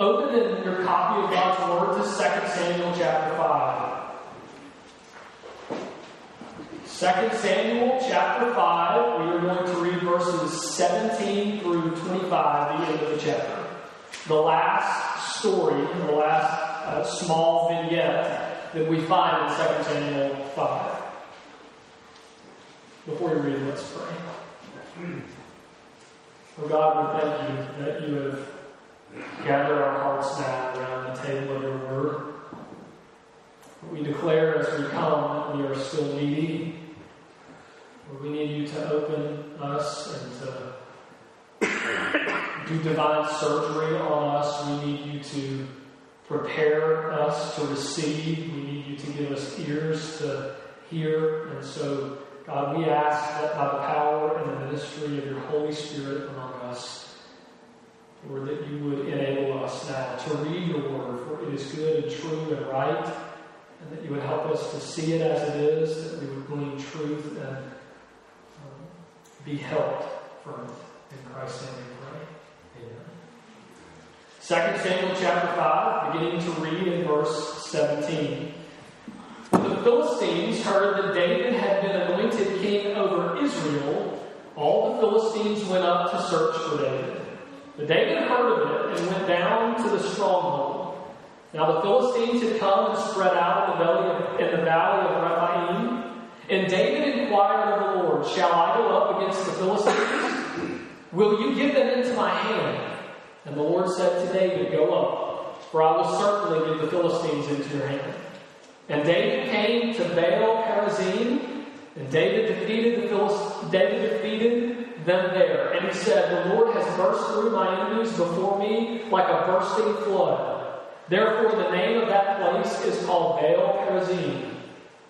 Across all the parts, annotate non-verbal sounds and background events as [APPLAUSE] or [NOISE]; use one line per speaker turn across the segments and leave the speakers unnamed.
Open in your copy of God's Word to 2 Samuel chapter 5. 2 Samuel chapter 5, we are going to read verses 17 through 25, the end of the chapter. The last story, the last uh, small vignette that we find in 2 Samuel 5. Before we read, let's pray. [CLEARS THROAT] Oh God, we thank you that you have gathered our hearts now around the table of your word. We declare as we come that we are still needy. We need you to open us and to do divine surgery on us. We need you to prepare us to receive. We need you to give us ears to hear. And so, God, we ask that by the power and the ministry of your Holy Spirit among us, Lord, that you would enable us now to read your word, for it is good and true and right, and that you would help us to see it as it is, that we would glean truth and um, be helped from it. In Christ's name we pray. Amen. 2 Samuel chapter 5, beginning to read in verse 17. When the Philistines heard that David had been anointed king over Israel, all the Philistines went up to search for David. But David heard of it and went down to the stronghold. Now the Philistines had come and spread out in the, valley of, in the valley of Rephaim. And David inquired of the Lord, Shall I go up against the Philistines? Will you give them into my hand? And the Lord said to David, Go up, for I will certainly give the Philistines into your hand. And David came to Baal Perazim, and David defeated the Philistines. David defeated them there. And he said, The Lord has burst through my enemies before me like a bursting flood. Therefore, the name of that place is called Baal Perazim.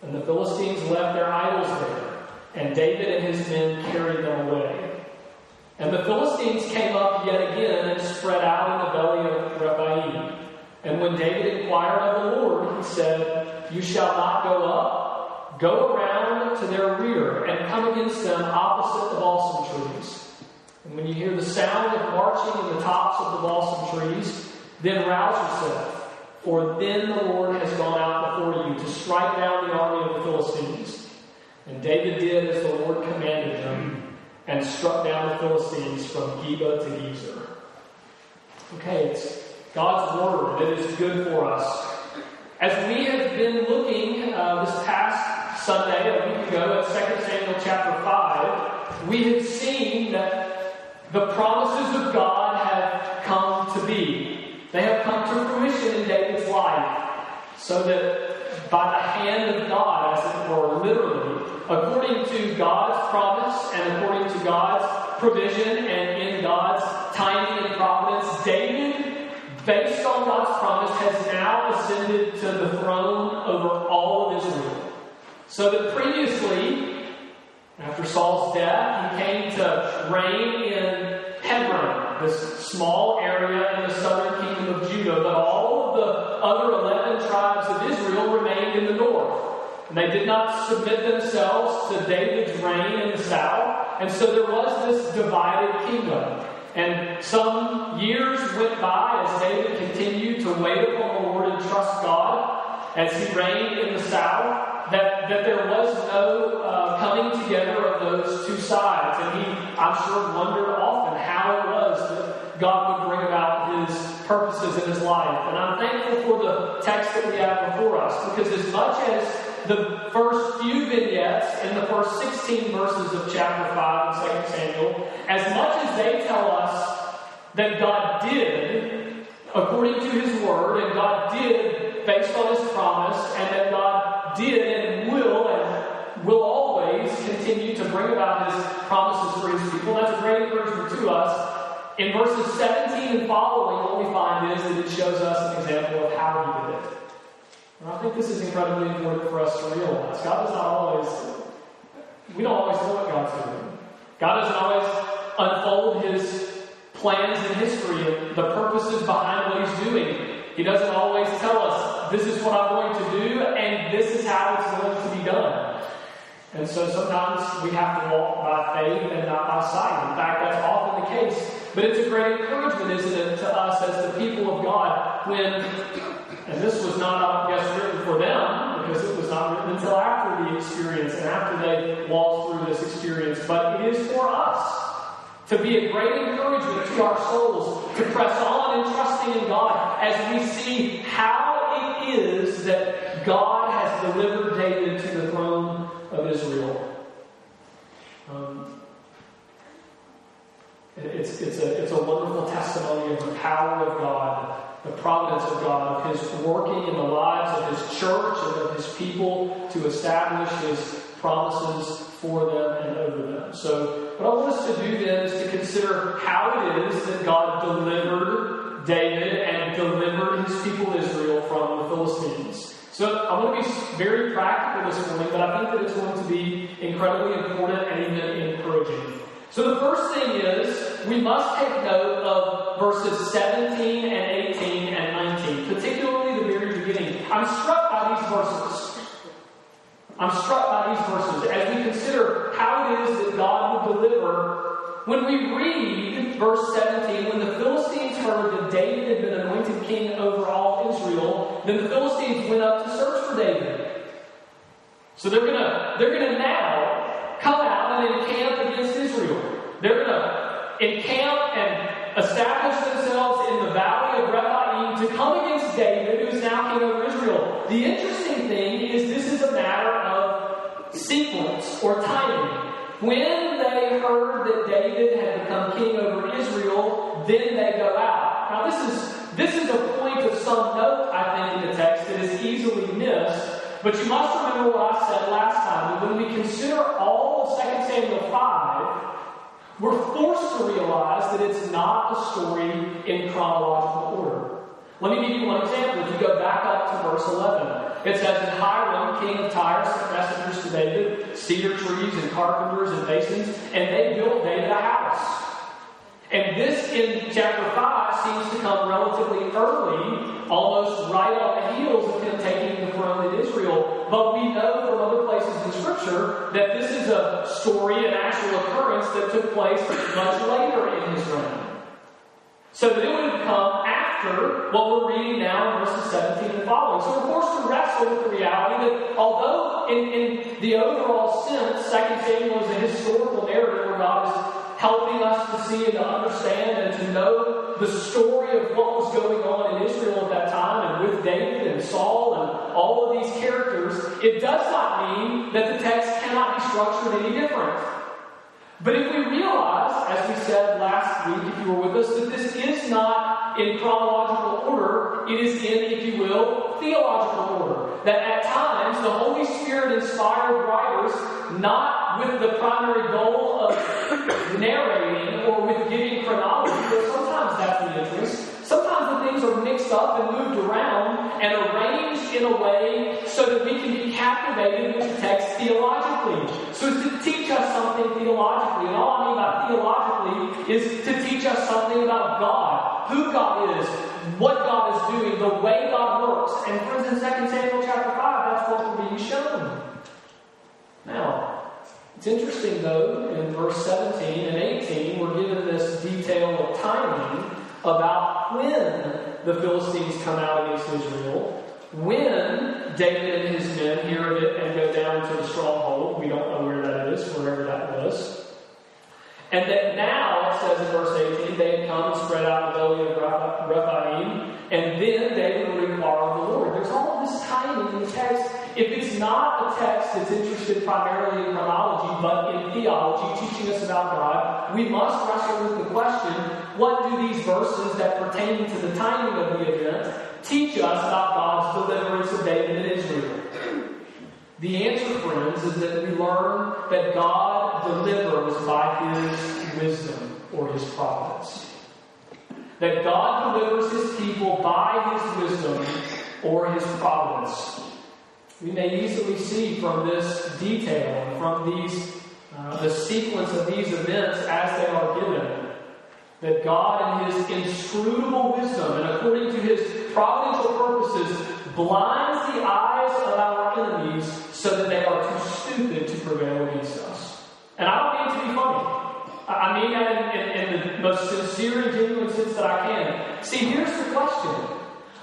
And the Philistines left their idols there, and David and his men carried them away. And the Philistines came up yet again and spread out in the valley of Rephaim. And when David inquired of the Lord, he said, You shall not go up Go around to their rear and come against them opposite the balsam trees. And when you hear the sound of marching in the tops of the balsam trees, then rouse yourself, for then the Lord has gone out before you to strike down the army of the Philistines. And David did as the Lord commanded him, and struck down the Philistines from Geba to Gezer. Okay, it's God's word that is good for us. As we have been looking uh, this past Sunday, a week ago, at 2 Samuel chapter 5, we have seen that the promises of God have come to be. They have come to fruition in David's life. So that by the hand of God, as it were, literally, according to God's promise and according to God's provision and in God's timing and providence, David, based on God's promise, has now ascended to the throne over all of Israel. So that previously, after Saul's death, he came to reign in Hebron, this small area in the southern kingdom of Judah, but all of the other 11 tribes of Israel remained in the north. And they did not submit themselves to David's reign in the south. And so there was this divided kingdom. And some years went by as David continued to wait upon the Lord and trust God as he reigned in the south that, that there was no uh, coming together of those two sides. And he, I'm sure, wondered often how it was that God would bring about his purposes in his life. And I'm thankful for the text that we have before us because as much as the first few vignettes in the first 16 verses of chapter 5 in 2 Samuel, as much as they tell us that God did according to his word and God did based on his promise and that God did and will and will always continue to bring about his promises for his people. That's a great encouragement to us. In verses 17 and following, what we find is that it shows us an example of how he did it. And I think this is incredibly important for us to realize. God does not always, we don't always know what God's doing. God doesn't always unfold his plans in history and the purposes behind what he's doing. He doesn't always tell us, this is what I'm going to do, and this is how it's going to be done. And so sometimes we have to walk by faith and not by sight. In fact, that's often the case But it's a great encouragement, isn't it, to us as the people of God when, and this was not, I guess, written for them, because it was not written until after the experience and after they walked through this experience, but it is for us to be a great encouragement to our souls, to press on in trusting in God as we see how is that God has delivered David to the throne of Israel. Um, it's, it's, a, it's a wonderful testimony of the power of God, the providence of God, of His working in the lives of His church and of His people to establish His promises for them and over them. So, what I want us to do then is to consider how it is that God delivered David and delivered His people Israel from the Philistines. So, I want to be very practical this morning, but I think that it's going to be incredibly important and even encouraging. So the first thing is we must take note of verses 17 and 18 and 19, particularly the very beginning. I'm struck by these verses. I'm struck by these verses as we consider how it is that God will deliver. When we read verse 17, when the Philistines heard that David had been anointed king over all Israel, then the Philistines went up to search for David. So they're gonna they're gonna now come out and encamp against Israel. They're gonna encamp and establish themselves in the valley of Rephaim to come against David, who is now king over Israel. The interesting thing is this is a matter of sequence or timing. When they heard that David had become king over Israel, then they go out. Now this is this is a point of some note, I think, in the text that is easily missed. But you must remember what I said last time. That when we consider all of 2 Samuel 5, we're forced to realize that it's not a story in chronological order. Let me give you one example. If you go back up to verse 11, it says that Hiram, king of Tyre, sent messengers to David, cedar trees and carpenters and masons, and they built David a house. And this in chapter 5 seems to come relatively early, almost right on the heels of him taking the throne in Israel. But we know from other places in Scripture that this is a story, an actual occurrence that took place much later in his reign. So it would come after what we're reading now in verses 17 and following. So we're forced to wrestle with the reality that although in, in the overall sense, 2 Samuel is a historical narrative where God is helping us to see and to understand and to know the story of what was going on in Israel at that time and with David and Saul and all of these characters, it does not mean that the text cannot be structured any different. But if we realize, as we said last week, if you were with us, that this is not in chronological order, it is in, if you will, theological order. That at times the Holy Spirit inspired writers, not with the primary goal of [COUGHS] narrating or with giving chronology, but sometimes that's the interest. Sometimes the things are mixed up and moved around and arranged in a way so that we can be captivated with the text theologically. Theologically. And all I mean by theologically is to teach us something about God, who God is, what God is doing, the way God works. And friends, in 2 Samuel chapter 5, that's what we're being shown. Now, it's interesting though, in verse 17 and 18, we're given this detail of timing about when the Philistines come out against Israel, when David and his men hear of it and go down to the stronghold. We don't know where wherever that was. And that now, it says in verse 18, they had come and spread out the valley of Rephaim, and then David would inquire of the Lord. There's all this timing in the text. If it's not a text that's interested primarily in chronology, but in theology, teaching us about God, we must wrestle with the question what do these verses that pertain to the timing of the event teach us about God's deliverance of David and Israel? The answer, friends, is that we learn that God delivers by His wisdom or His providence. That God delivers His people by His wisdom or His providence. We may easily see from this detail, from these, uh, the sequence of these events as they are given, that God, in His inscrutable wisdom and according to His providential purposes, blinds the eyes of our enemies so that they are too stupid to prevail against us. And I don't mean to be funny. I mean that in, in, in the most sincere and genuine sense that I can. See, here's the question.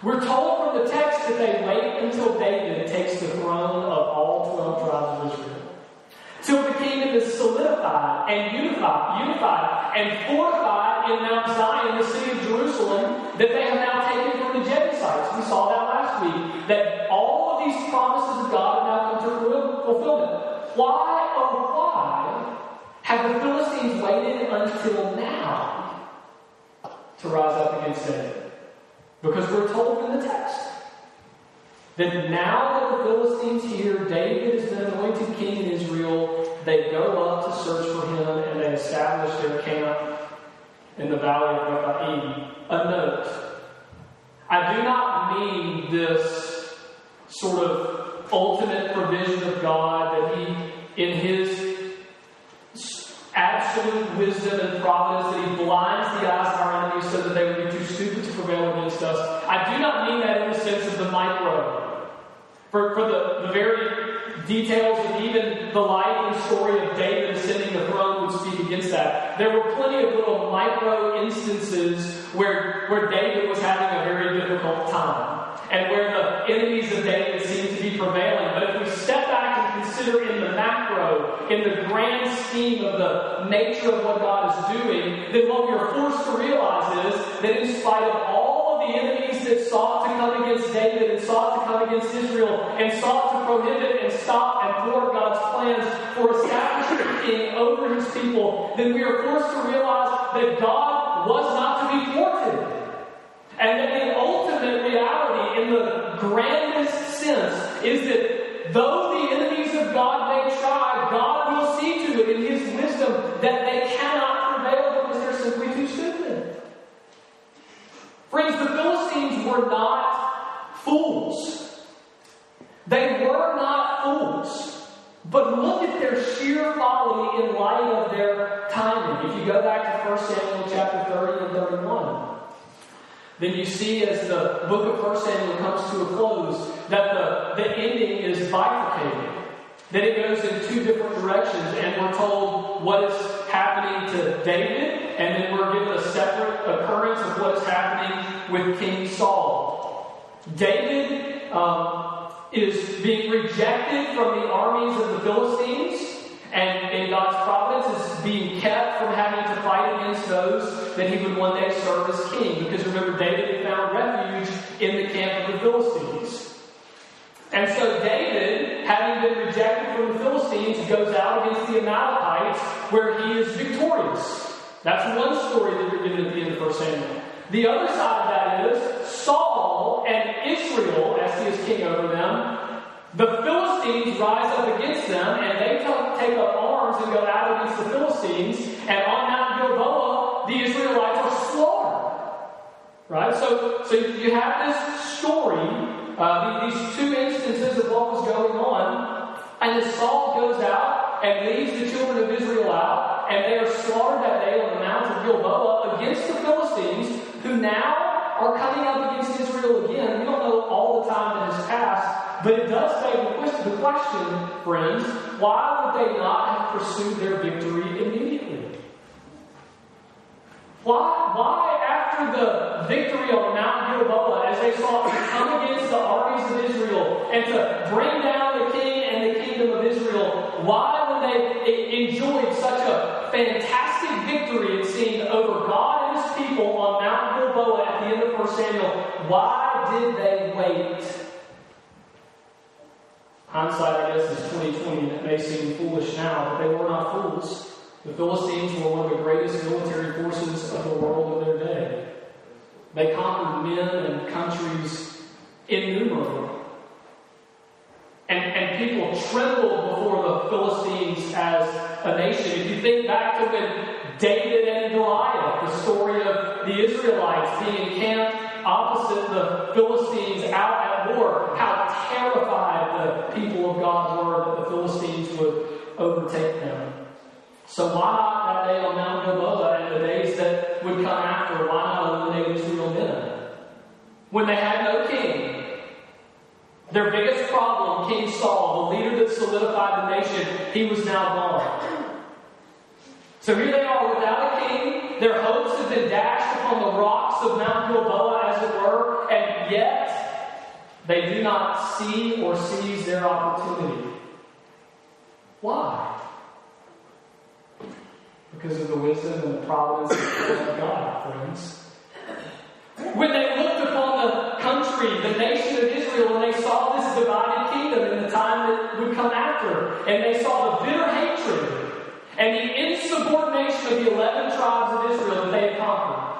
We're told from the text that they wait until David takes the throne of all 12 tribes of Israel. Till the kingdom is solidified and unified, unified and fortified in Mount Zion, the city of Jerusalem, that they have now taken from the Jebusites. We saw that last week. That all these promises of God have now come to fulfillment. Why, oh why, have the Philistines waited until now to rise up against David? Because we're told in the text that now that the Philistines hear David has been anointed king in Israel, they go up to search for him and they establish their camp in the valley of Rephaim. A note. I do not mean this sort of ultimate provision of God that He, in His absolute wisdom and providence, that He blinds the eyes of our enemies so that they would be too stupid to prevail against us. I do not mean that in the sense of the micro. For, for the, the very details of even the life and story of David ascending the throne would speak against that. There were plenty of little micro instances where, where David was having a very difficult time and where the enemies of David seem to be prevailing. But if we step back and consider in the macro, in the grand scheme of the nature of what God is doing, then what we are forced to realize is that in spite of all of the enemies that sought to come against David and sought to come against Israel and sought to prohibit and stop and thwart God's plans for establishing a king over his people, then we are forced to realize that God was not to be thwarted. And that the ultimate reality, in the grandest sense, is that though the enemies of God may try, God will see to it in His wisdom that they cannot prevail because they're simply too stupid. Friends, the Philistines were not fools. They were not fools. But look at their sheer folly in light of their timing. If you go back to 1 Samuel chapter 30 and 31, then you see as the book of 1 Samuel comes to a close that the, the ending is bifurcated. That it goes in two different directions, and we're told what is happening to David, and then we're given a separate occurrence of what is happening with King Saul. David um, is being rejected from the armies of the Philistines. And in God's providence being kept from having to fight against those that he would one day serve as king. Because remember, David had found refuge in the camp of the Philistines. And so David, having been rejected from the Philistines, goes out against the Amalekites where he is victorious. That's one story that you're given at the end of 1 Samuel. The other side of that is Saul and Israel, as he is king over them, the Philistines rise up against them, and they take up arms and go out against the Philistines. And on Mount Gilboa, the Israelites are slaughtered. Right? So, so you have this story, uh, these two instances of what was going on. And as Saul goes out and leads the children of Israel out, and they are slaughtered that day on the Mount of Gilboa against the Philistines, who now are coming up against Israel again. We don't know all the time that has passed, but it does beg the question, friends, why would they not have pursued their victory immediately? Why, why after the victory on Mount Gilboa, as they sought to come against the armies of Israel and to bring down the king and the kingdom of Israel, why when they enjoyed such a fantastic victory, it seemed, over God and his people on Mount Gilboa at the end of 1 Samuel, why did they wait Hindsight, I guess, is 2020, and it may seem foolish now, but they were not fools. The Philistines were one of the greatest military forces of the world of their day. They conquered men and countries innumerable. And, and people trembled before the Philistines as a nation. If you think back to when David and Goliath, the story of the Israelites being encamped opposite the Philistines out at war, how terrified the people of God were that the Philistines would overtake them. So why not that day on Mount Gilboa and the days that would come after, why not eliminate Israel then? When they had no king, their biggest problem, King Saul, the leader that solidified the nation, he was now gone. So here they are without a king. Their hopes have been dashed upon the rocks of Mount Gilboa, as it were, and yet they do not see or seize their opportunity. Why? Because of the wisdom and the providence of God, friends. When they looked upon the country, the nation of Israel, and they saw this divided kingdom in the time that would come after, and they saw the bitter hatred and the insubordination of the 11 tribes of Israel that they had conquered.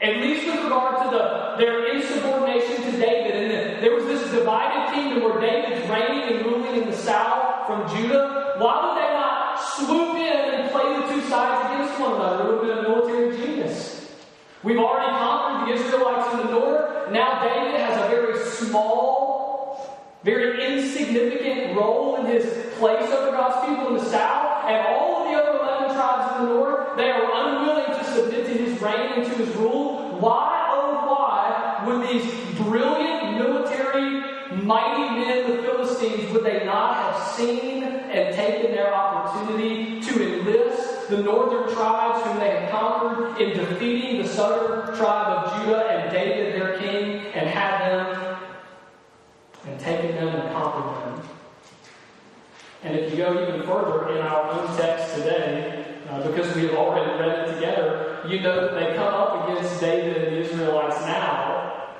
At least with regard to the, their insubordination to David, and the, there was this divided kingdom where David's reigning and ruling in the south from Judah. Why would they not swoop in and play the two sides against one another? It would have been a military genius. We've already conquered the Israelites in the north. Now David has a very small, very insignificant role in his place over God's people in the south. And all of the other 11 tribes in the north, they are unwilling to submit to his reign and to his rule. Why, oh, why would these brilliant military, mighty men, the Philistines, would they not have seen and taken their opportunity to enlist the northern tribes whom they had conquered in defeating the southern tribe of Judah and David taken them and conquered them. And if you go even further in our own text today, uh, because we have already read it together, you know that they come up against David and the Israelites now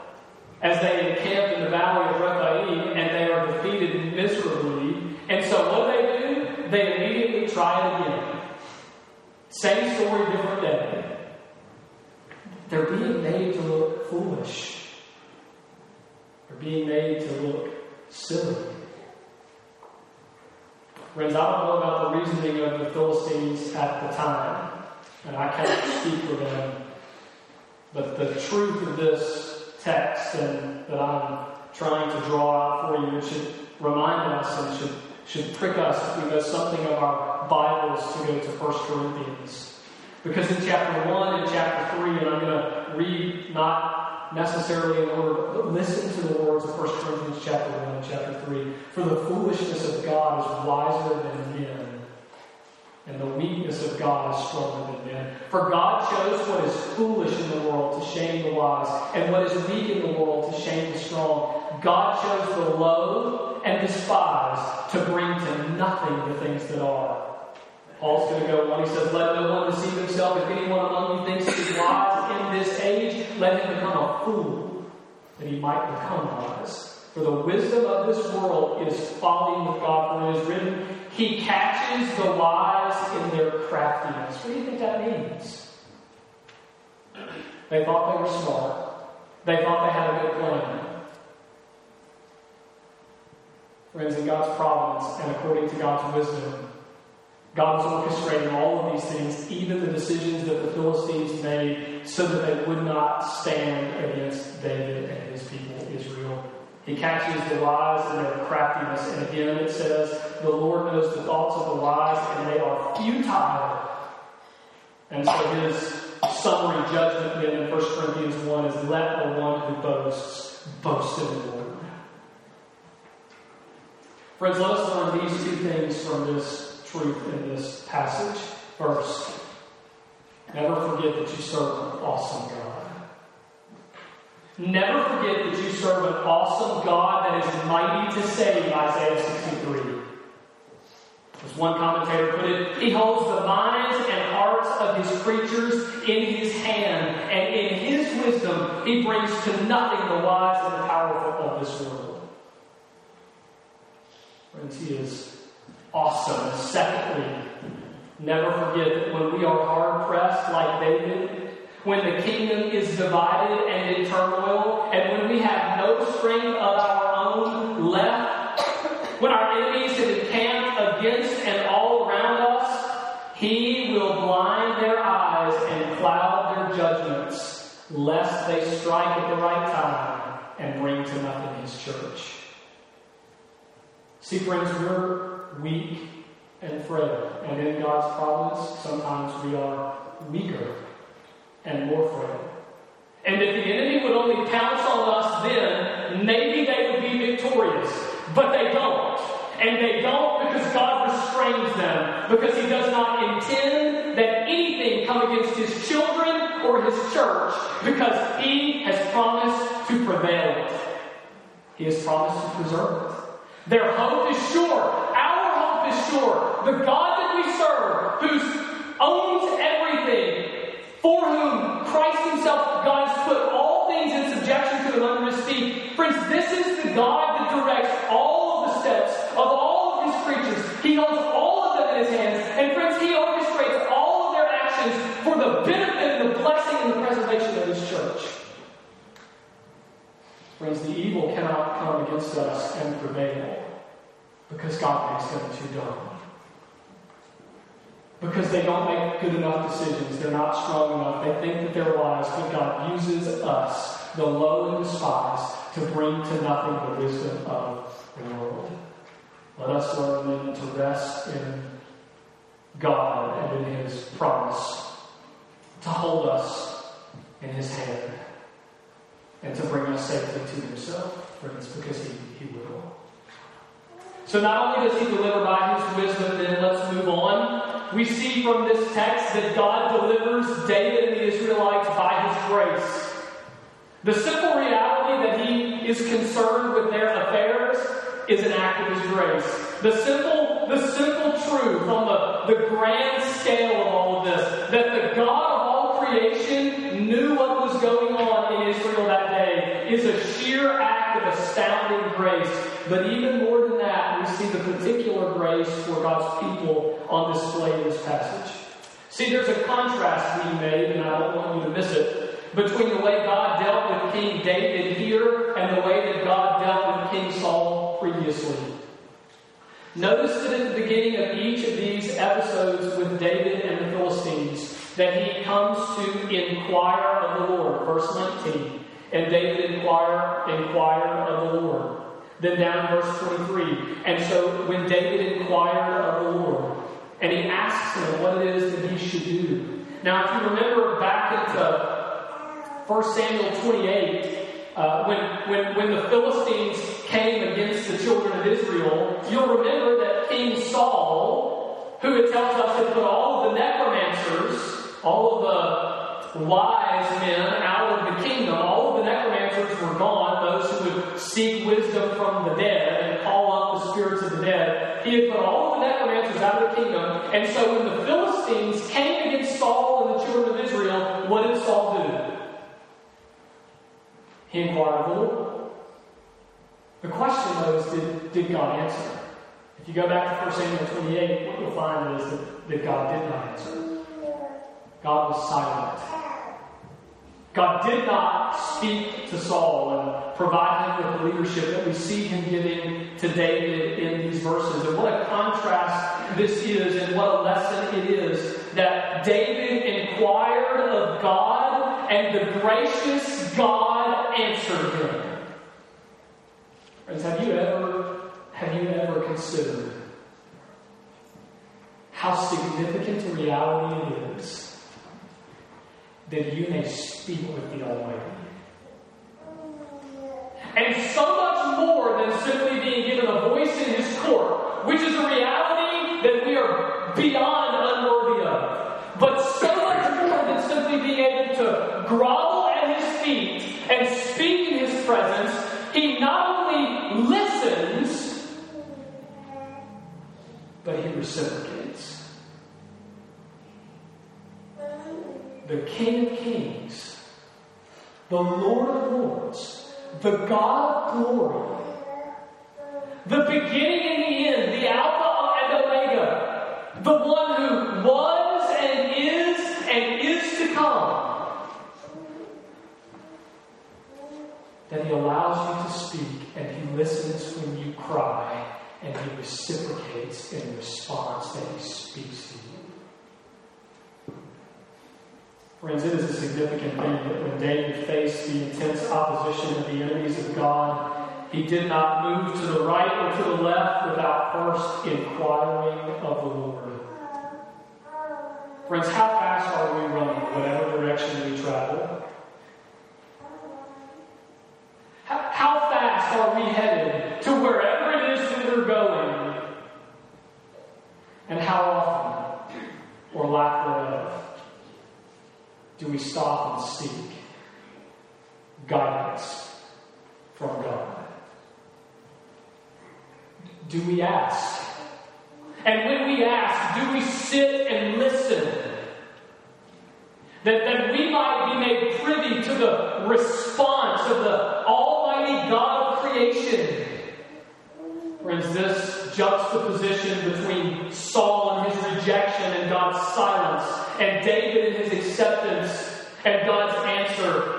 as they encamp in the valley of Rephaim and they are defeated miserably. And so what do they do? They immediately try it again. Same story, different day. They're being made to look foolish. They're being made to look silly. Friends, I don't know about the reasoning of the Philistines at the time, and I can't speak for them. But the truth of this text and that I'm trying to draw out for you should remind us and should should prick us if we something of our Bibles to go to 1 Corinthians. Because in chapter 1 and chapter 3, and I'm going to read not necessarily in order, but listen to the words of 1 Corinthians chapter 1 and chapter 3. For the foolishness of God is wiser than men, and the weakness of God is stronger than men. For God chose what is foolish in the world to shame the wise, and what is weak in the world to shame the strong. God chose the low and despised to bring to nothing the things that are. Paul's going to go on. He says, Let no one deceive himself. If anyone among you thinks he is wise in this age, let him become a fool, that he might become wise. For the wisdom of this world is folly with God, for it is written, He catches the wise in their craftiness. What do you think that means? They thought they were smart. They thought they had a good plan. Friends, in God's providence and according to God's wisdom, God was orchestrating all of these things, even the decisions that the Philistines made, so that they would not stand against David and his people, Israel. He catches the lies and their craftiness. And again, it says, The Lord knows the thoughts of the wise, and they are futile. And so his summary judgment then in 1 Corinthians 1 is, Let the one who boasts boast in the Lord. Friends, let us learn these two things from this truth in this passage. First, never forget that you serve an awesome God. Never forget that you serve an awesome God that is mighty to save, Isaiah 63. As one commentator put it, he holds the minds and hearts of his creatures in his hand, and in his wisdom he brings to nothing the wise and the powerful of this world. Friends, He is awesome. Secondly, never forget that when we are hard pressed like David, when the kingdom is divided and in turmoil, and when we have no strength of our own left, when our enemies have encamped against and all around us, He will blind their eyes and cloud their judgments, lest they strike at the right time and bring to nothing His church. See, friends, we're weak and frail, and in God's providence, sometimes we are weaker and more frail. And if the enemy would only pounce on us then, maybe they would be victorious. But they don't. And they don't because God restrains them. Because He does not intend that anything come against His children or his church because he has promised to prevail it. He has promised to preserve it. Their hope is sure. Sure. The God that we serve, who owns everything, for whom Christ Himself, God has put all things in subjection to and under His feet. Friends, this is the God that directs all of the steps of all of His creatures. He holds all of them in His hands. And friends, He orchestrates all of their actions for the benefit and the blessing and the preservation of His church. Friends, the evil cannot come against us and prevail because God makes them too dumb because they don't make good enough decisions. They're not strong enough. They think that they're wise, but God uses us, the low and despised, to bring to nothing the wisdom of the world. Let us learn then to rest in God and in His promise, to hold us in His hand, and to bring us safely to Himself, friends, because He, he will. So not only does He deliver by His wisdom, then let's move on we see from this text that God delivers David and the Israelites by his grace. The simple reality that he is concerned with their affairs is an act of his grace. The simple, the simple truth on the, the grand scale of all of this, that the God of all creation knew what was going on in Israel that day, is a sheer act of astounding grace. But even more than that, we see the particular grace for God's people on display in this passage. See, there's a contrast being made, and I don't want you to miss it, between the way God dealt with King David here and the way that God dealt with King Saul previously. Notice that at the beginning of each of these episodes with David and the Philistines, that he comes to inquire of the Lord. Verse 19. And David inquire, inquired of the Lord. Then down in verse 23. And so when David inquired of the Lord, and he asks him what it is that he should do. Now, if you remember back into 1 Samuel 28, uh, when, when, when the Philistines came against the children of Israel, you'll remember that King Saul, who it tells us had put all of the necromancers, all of the wise men out of the kingdom, all of the necromancers were gone, those who would seek wisdom from the dead and call up the spirits of the dead. He had put all of the necromancers out of the kingdom, and so when the Philistines came against Saul and the children of Israel, what did Saul do? He inquired of the Lord. The question, though, is did, did God answer? If you go back to 1 Samuel 28, what you'll find is that, that God did not answer. God was silent. God did not speak to Saul and provide him with the leadership that we see him giving to David in these verses. And what a contrast this is, and what a lesson it is that David inquired of God, and the gracious God answered him. Friends, have you ever have you ever considered how significant a reality it is that you may speak with the Almighty. And so much more than simply being given a voice in His court, which is a reality that we are beyond unworthy of. But so much more than simply being able to grovel at His feet and speak in His presence, He not only listens, but He reciprocates. The King of Kings, the Lord of Lords, the God of glory, the beginning and the end, the Alpha and the Omega, the one who was and is and is to come. That He allows you to speak and He listens when you cry and He reciprocates in response that He speaks to you. Friends, it is a significant thing that when David faced the intense opposition of the enemies of God, he did not move to the right or to the left without first inquiring of the Lord. Friends, how fast are we running, whatever direction we travel? How fast are we headed to wherever it is that we're going? And how often, or lack thereof, do we stop and seek guidance from God? Do we ask? And when we ask, do we sit and listen? That, that we might be made privy to the response of the Almighty God of creation. Friends, this juxtaposition between Saul and his rejection and God's silence, and David and his acceptance and God's answer,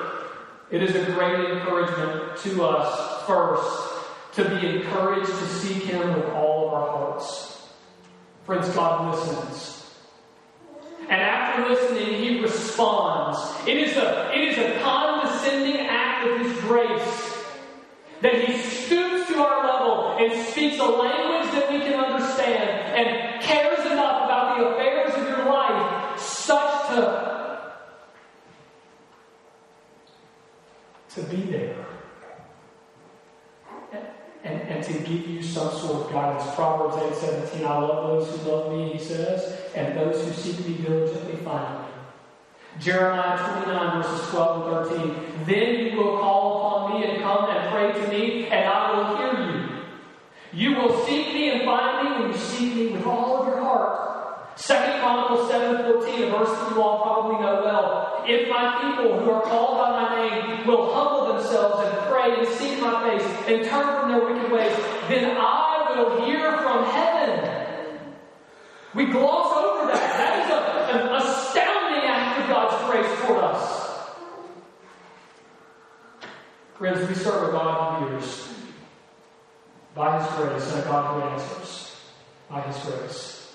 it is a great encouragement to us first to be encouraged to seek Him with all of our hearts. Friends, God listens. And after listening, He responds. It is a, it is a condescending act of His grace that He stoops to our level and speaks a language that we can understand and cares enough about the affairs of your life such to, to be there and, and to give you some sort of guidance. Proverbs 8 17, I love those who love me, he says, and those who seek me diligently find me. Jeremiah 29, verses 12 and 13. Then you will call upon me and come and pray to me, and I will hear you. You will seek me and find me when you seek me with all of your heart. Second Chronicles 7:14, a verse that you all probably know well. If my people who are called by my name will humble themselves and pray and seek my face and turn from their wicked ways, then I will hear from heaven. We gloss over that. That is a, an astounding act of God's grace toward us. Friends, we serve a God who hears by His grace and a God who answers by His grace.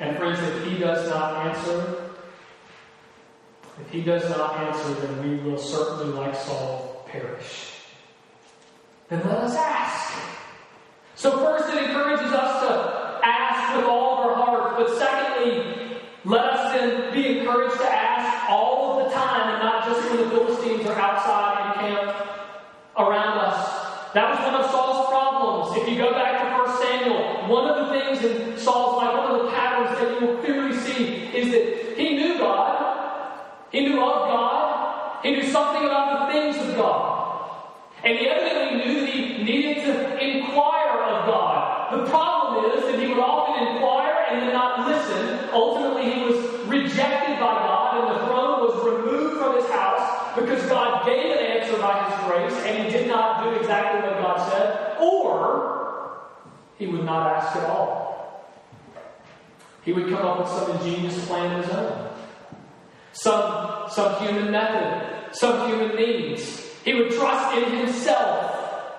And friends, if he does not answer, if he does not answer, then we will certainly, like Saul, perish. Then let us ask. So, first, it encourages us to ask with all of our heart. But secondly, let us then be encouraged to ask all of the time and not just when the Philistines are outside camp around us. That was one of Saul's problems. If you go back to 1 Samuel, one of the things in Saul's life, one of the patterns that you will clearly see is that he knew God, he knew of God, he knew something about the things of God. And he evidently knew that he needed to inquire of God. The problem is that he would often inquire and then not listen. Ultimately, he was rejected by God, and the throne was removed from his house because God gave an answer by his grace, and he did not do exactly what God said, or he would not ask at all. He would come up with some ingenious plan of his own, some, some human method, some human means. He would trust in himself,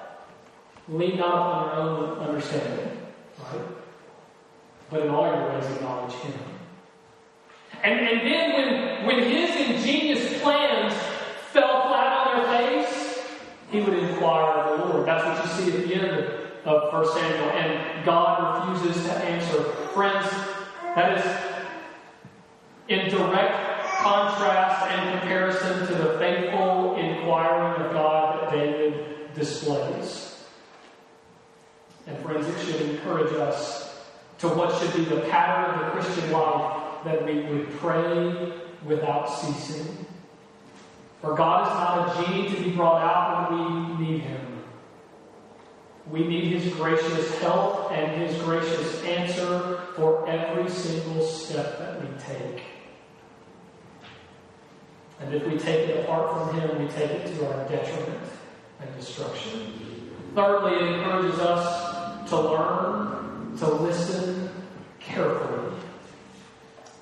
lean not on your own understanding, right? But in all your ways acknowledge him. And, and then when, when his ingenious plans fell flat on their face, he would inquire of the Lord. That's what you see at the end of 1 Samuel. And God refuses to answer. Friends, that is in direct contrast and comparison to the faithful inquiring of God that David displays. And friends, it should encourage us to what should be the pattern of the Christian life that we would pray without ceasing. For God is not a genie to be brought out when we need Him. We need His gracious help and His gracious answer for every single step that we take. And if we take it apart from Him, we take it to our detriment and destruction. Thirdly, it encourages us to learn to listen carefully.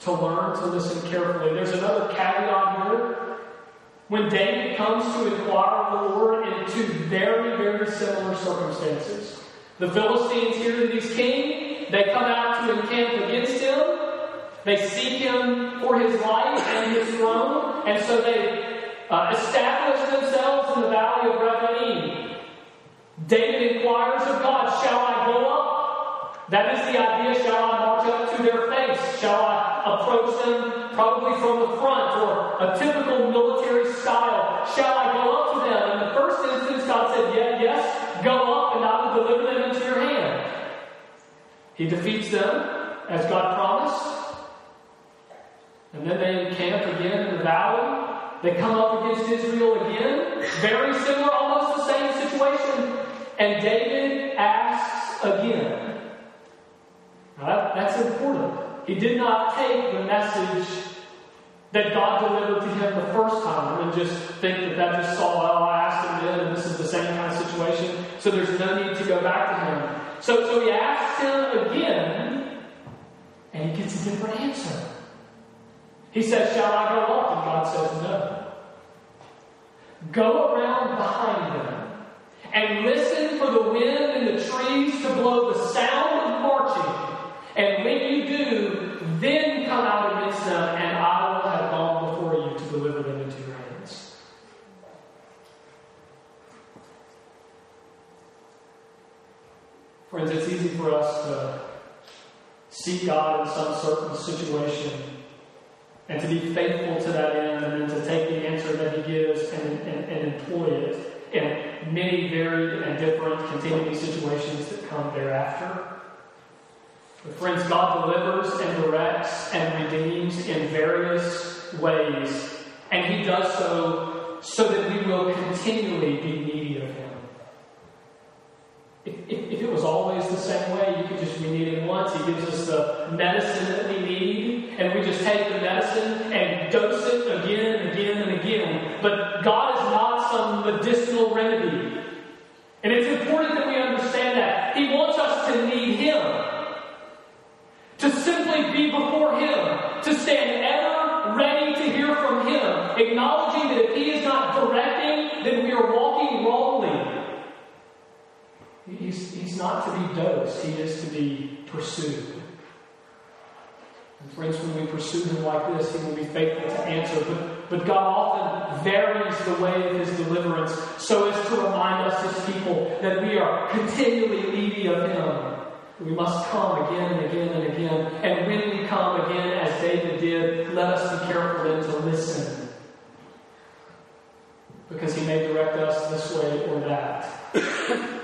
To learn to listen carefully. There's another caveat here. When David comes to inquire of the Lord in two very, very similar circumstances. The Philistines hear that he's king. They come out to encamp against him. They seek him for his life and his throne. And so they uh, establish themselves in the valley of Rephaim. David inquires of God, Shall I go up? That is the idea. Shall I march up to their face? Shall I approach them probably from the front or a typical military style? Shall I go up to them? In the first instance, God said, Yeah, yes, go up and I will deliver them into your hand. He defeats them as God promised. And then they encamp again in the valley. They come up against Israel again. Very similar, almost the same situation. And David asks again. That, that's important. He did not take the message that God delivered to him the first time and just think that that just saw, well, I asked him then, and this is the same kind of situation, so there's no need to go back to him. So, so he asks him again, and he gets a different answer. He says, Shall I go up? And God says, No. Go around behind them and listen for the wind in the trees to blow the sound of marching. And when you do, then come out against them, and I will have gone before you to deliver them into your hands. Friends, it's easy for us to seek God in some certain situation and to be faithful to that end and then to take the answer that He gives and, and, and employ it in many varied and different continuing situations that come thereafter. But friends, God delivers and directs and redeems in various ways, and He does so so that we will continually be needy of Him. If, if, if, it was always the same way, you could just, we need Him once. He gives us the medicine that we need, and we just take the medicine and dose it again and again and again. But God is not some medicinal remedy. And it's important that we understand that. He wants us to need Him to simply be before Him, to stand ever ready to hear from Him, acknowledging that if He is not directing, then we are walking wrongly. He's, he's not to be dosed, He is to be pursued. And friends, when we pursue Him like this, He will be faithful to answer. But, but God often varies the way of His deliverance so as to remind us, His people, that we are continually needy of Him. We must come again and again and again. And when we come again, as David did, let us be careful then to listen. Because he may direct us this way or that. [COUGHS]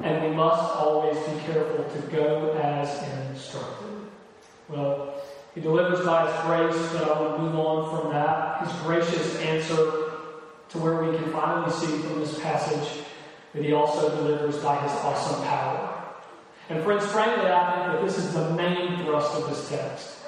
and we must always be careful to go as instructed. Well, he delivers by his grace, but I will move on from that. His gracious answer to where we can finally see from this passage that he also delivers by his awesome power. And friends, frankly, I think that this is the main thrust of this text.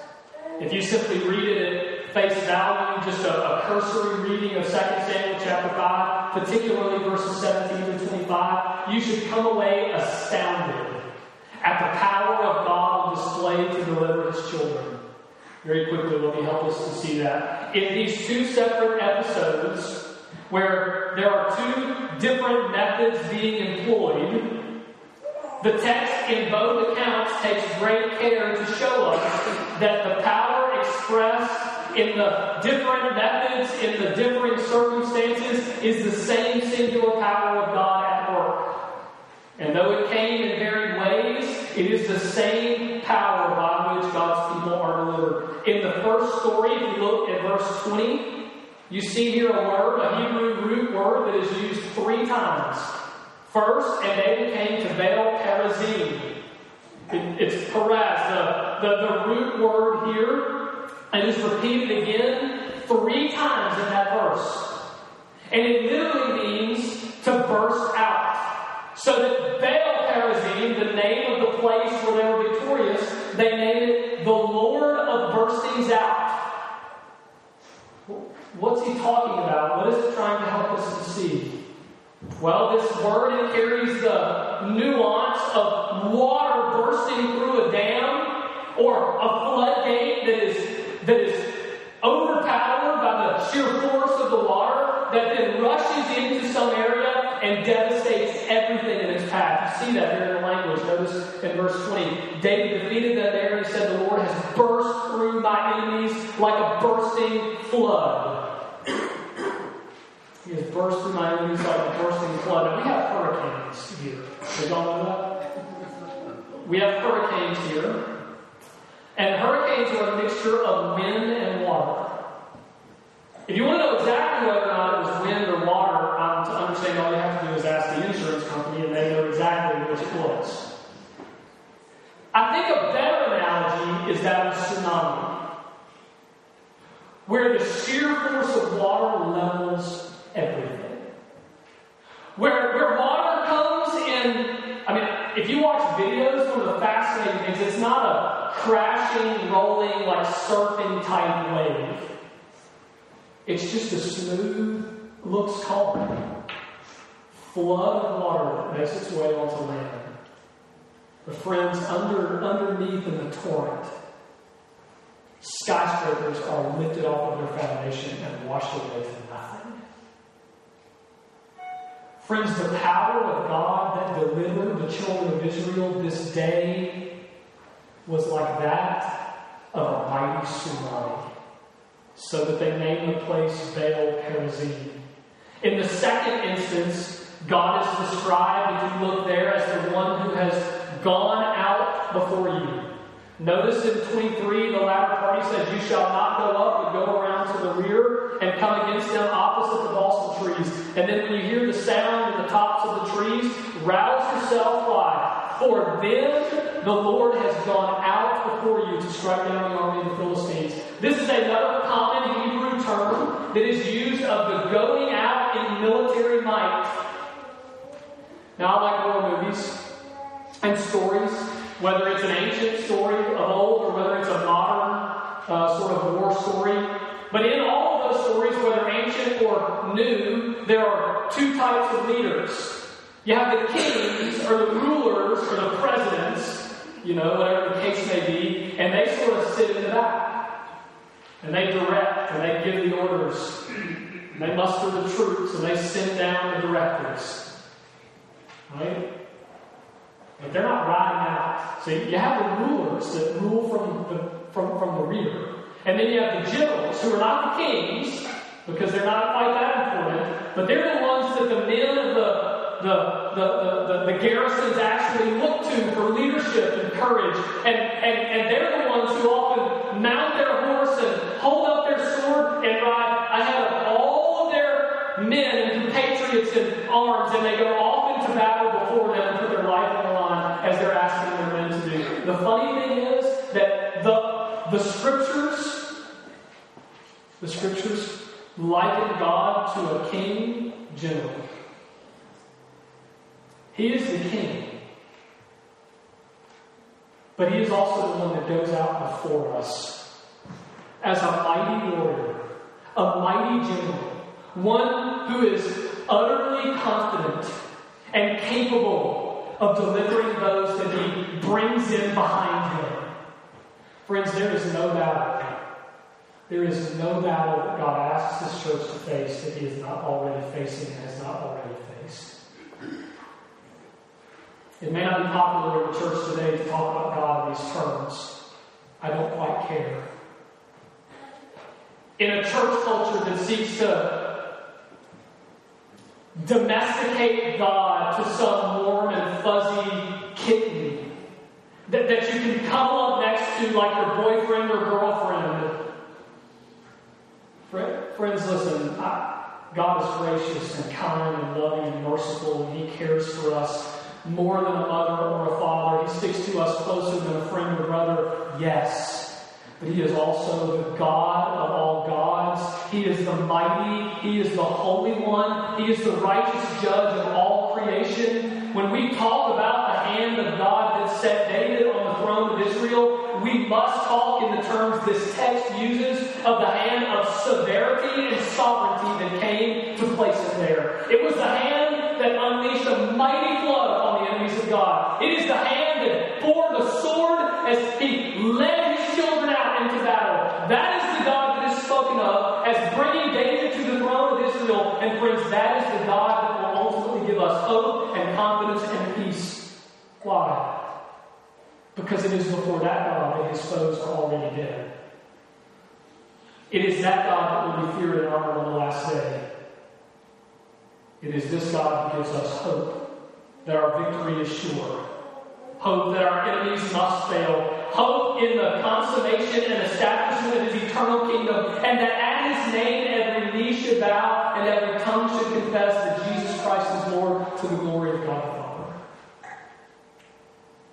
If you simply read it at face value, just a, a cursory reading of 2 Samuel chapter 5, particularly verses 17 to 25, you should come away astounded at the power of God on display to deliver his children. Very quickly, let me help us to see that. In these two separate episodes, where there are two different methods being employed, the text in both accounts takes great care to show us that the power expressed in the different methods, in the differing circumstances, is the same singular power of God at work. And though it came in varied ways, it is the same power by which God's people are delivered. In the first story, if you look at verse 20, you see here a word, a Hebrew root word that is used three times. First, and David came to Baal Perazim. It, it's Perez, the, the, the root word here. And it's repeated again three times in that verse. And it literally means to burst out. So that Baal Perazim, the name of the place where they were victorious, they named it the Lord of Burstings Out. What's he talking about? What is it trying to help us to see? Well, this word carries the nuance of water bursting through a dam or a floodgate that is, that is overpowered by the sheer force of the water that then rushes into some area and devastates everything in its path. You see that here in the language. Notice in verse 20. David defeated them there and he said, The Lord has burst through my enemies like a bursting flood. [CLEARS THROAT] He has burst through my enemies like a bursting flood. And we have hurricanes here. Did y'all know that? We have hurricanes here. And hurricanes are a mixture of wind and water. If you want to know exactly whether or not it was wind or water, um, to understand all you have to do is ask the insurance company and they know exactly which it was. I think a better analogy is that of tsunami. Where the sheer force of water levels everything. Where, where water comes in, I mean, if you watch videos, one of the fascinating things, it's not a crashing, rolling, like surfing type wave. It's just a smooth, looks calm flood of water that makes its way onto land. But friends, under, underneath in the torrent, skyscrapers are lifted off of their foundation and washed away to nothing. Friends, the power of God that delivered the children of Israel this day was like that of a mighty tsunami, so that they named the place Baal Perazim. In the second instance, God is described, if you look there, as the one who has gone out before you. Notice in 23, the latter party says, You shall not go up, but go around to the rear and come against them opposite the balsam trees. And then when you hear the sound in the tops of the trees, rouse yourself, why? For then the Lord has gone out before you to strike down the army of the Philistines. This is another common Hebrew term that is used of the going out in military might. Now, I like war movies and stories, whether it's an ancient story of old or whether it's a modern uh, sort of war story. But in all of those stories, whether ancient or new, there are two types of leaders. You have the kings, or the rulers, or the presidents, you know, whatever the case may be, and they sort of sit in the back. And they direct, and they give the orders. And they muster the troops, and they send down the directives. Right? But they're not riding out. So you have the rulers that rule from the, from, from the rear. And then you have the generals who are not the kings, because they're not quite that important, but they're the ones that the men of the the, the, the, the, garrisons actually look to for leadership and courage. And, and, and they're the ones who often mount their horse and hold up their sword and ride ahead of all of their men and compatriots in arms, and they go off into battle before them and put their life on the line as they're asking their men to do. The funny thing is that the, the scriptures, the scriptures liken God to a king general. He is the king. But he is also the one that goes out before us as a mighty warrior, a mighty general, one who is utterly confident and capable of delivering those that he brings in behind him. Friends, there is no battle. There is no battle that God asks this church to face that he is not already facing and has not already faced. It may not be popular in the church today to talk about God in these terms. I don't quite care. In a church culture that seeks to domesticate God to some warm and fuzzy kitten that, that you can cuddle up next to like your boyfriend or girlfriend. Friends, listen, I, God is gracious and kind and loving and merciful, and He cares for us more than a mother or a father. He sticks to us closer than a friend or brother, yes. But he is also the God of all gods. He is the mighty. He is the Holy One. He is the righteous judge of all creation. When we talk about the hand of God that set David on the throne of Israel, we must talk in the terms this text uses of the hand of severity and sovereignty that came to place it there. It was the hand that unleashed a mighty flood God. It is the hand that bore the sword as he led his children out into battle. That is the God that is spoken of as bringing David to the throne of Israel. And friends, that is the God that will ultimately give us hope and confidence and peace. Why? Because it is before that God that his foes are already dead. It is that God that will be feared and honored on the last day. It is this God who gives us hope that our victory is sure, hope that our enemies must fail, hope in the consummation and establishment of his eternal kingdom, and that at his name every knee should bow and every tongue should confess that Jesus Christ is Lord to the glory of God the Father.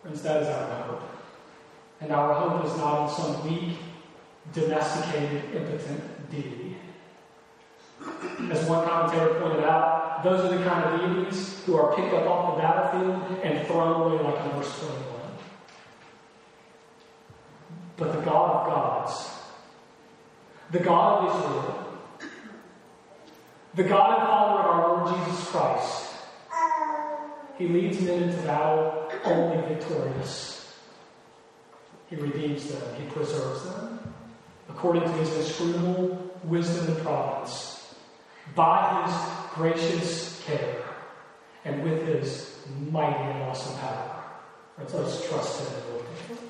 Friends, that is our hope. And our hope is not in some weak, domesticated, impotent deity. As one commentator pointed out, those are the kind of deities who are picked up off the battlefield and thrown away like a merciful one. But the God of gods, the God of Israel, the God and Father of our Lord Jesus Christ, He leads men into battle only victorious. He redeems them, He preserves them according to His inscrutable wisdom and providence, by His gracious care, and with His mighty and awesome power. Let's, let's trust Him and look.